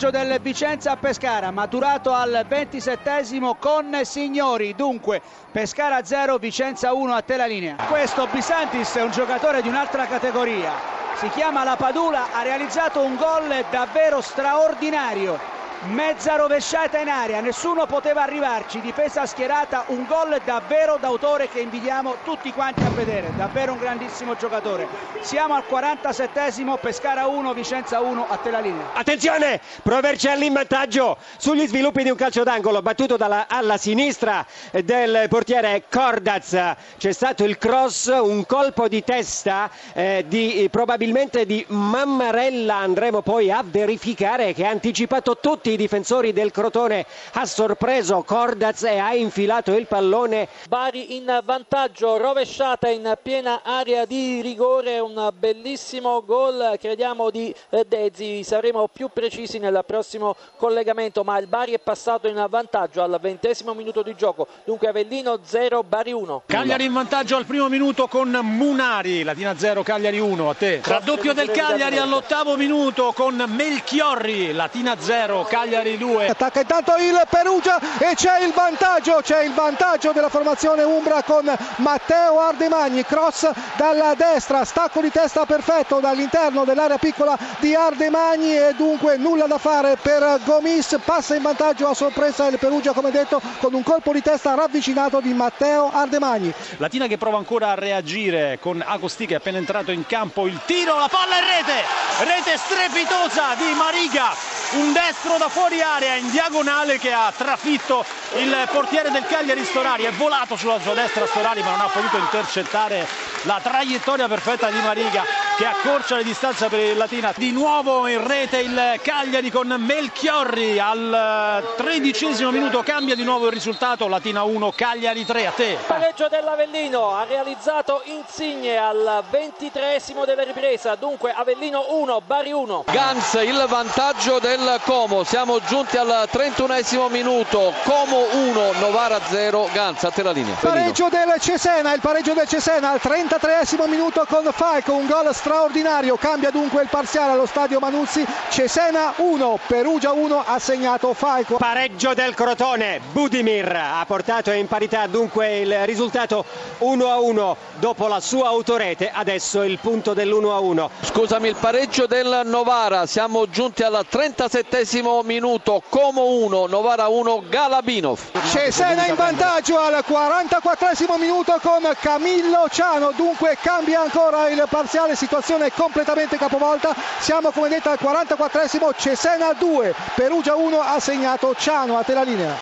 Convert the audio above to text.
pareggio del Vicenza a Pescara, maturato al 27 con Signori. Dunque, Pescara 0, Vicenza 1 a te linea. Questo Bisantis è un giocatore di un'altra categoria. Si chiama La Padula, ha realizzato un gol davvero straordinario mezza rovesciata in aria, nessuno poteva arrivarci, difesa schierata, un gol davvero d'autore che invidiamo tutti quanti a vedere, davvero un grandissimo giocatore. Siamo al 47esimo, Pescara 1, Vicenza 1, a te la linea. Attenzione, Provercelli in vantaggio sugli sviluppi di un calcio d'angolo battuto dalla, alla sinistra del portiere Cordaz. C'è stato il cross, un colpo di testa eh, di, probabilmente di Mammarella, andremo poi a verificare che ha anticipato tutti tutti i difensori del Crotone ha sorpreso Cordaz e ha infilato il pallone. Bari in vantaggio, rovesciata in piena area di rigore, un bellissimo gol crediamo di eh, Dezzi, saremo più precisi nel prossimo collegamento, ma il Bari è passato in vantaggio al ventesimo minuto di gioco, dunque Avellino 0, Bari 1. Cagliari in vantaggio al primo minuto con Munari, Latina 0, Cagliari 1, a te. Raddoppio del Cagliari all'ottavo minuto con Melchiorri, Latina 0, Cagliari Cagliari 2. Attacca intanto il Perugia e c'è il vantaggio, c'è il vantaggio della formazione Umbra con Matteo Ardemagni, cross dalla destra, stacco di testa perfetto dall'interno dell'area piccola di Ardemagni e dunque nulla da fare per Gomis, passa in vantaggio a sorpresa il Perugia come detto con un colpo di testa ravvicinato di Matteo Ardemagni. Latina che prova ancora a reagire con Agosti che è appena entrato in campo, il tiro, la palla in rete, rete strepitosa di Mariga un destro da fuori area in diagonale che ha trafitto il portiere del Cagliari Storari, è volato sulla sua destra Storari ma non ha potuto intercettare la traiettoria perfetta di Mariga che accorcia le distanze per il Latina. Di nuovo in rete il Cagliari con Melchiorri al tredicesimo minuto cambia di nuovo il risultato, Latina 1, Cagliari 3, a te. Pareggio dell'Avellino, ha realizzato Insigne al ventitreesimo della ripresa, dunque Avellino 1, Bari 1. Gans il vantaggio del Como, siamo giunti al trentunesimo minuto, Como 1, Novara 0, Gans a te la linea. Pareggio del Cesena, il pareggio del Cesena al 33esimo minuto con Falco, un gol straordinario straordinario, cambia dunque il parziale allo stadio Manuzzi, Cesena 1, Perugia 1 ha segnato Falco. Pareggio del Crotone, Budimir ha portato in parità dunque il risultato 1 a 1 dopo la sua autorete, adesso il punto dell'1 a 1. Scusami, il pareggio del Novara, siamo giunti al 37 minuto, Como 1, Novara 1, Galabinov. Cesena in vantaggio al 44 minuto con Camillo Ciano, dunque cambia ancora il parziale situazione situazione completamente capovolta. Siamo come detto al 44esimo, Cesena 2, Perugia 1 ha segnato Ciano a te la linea.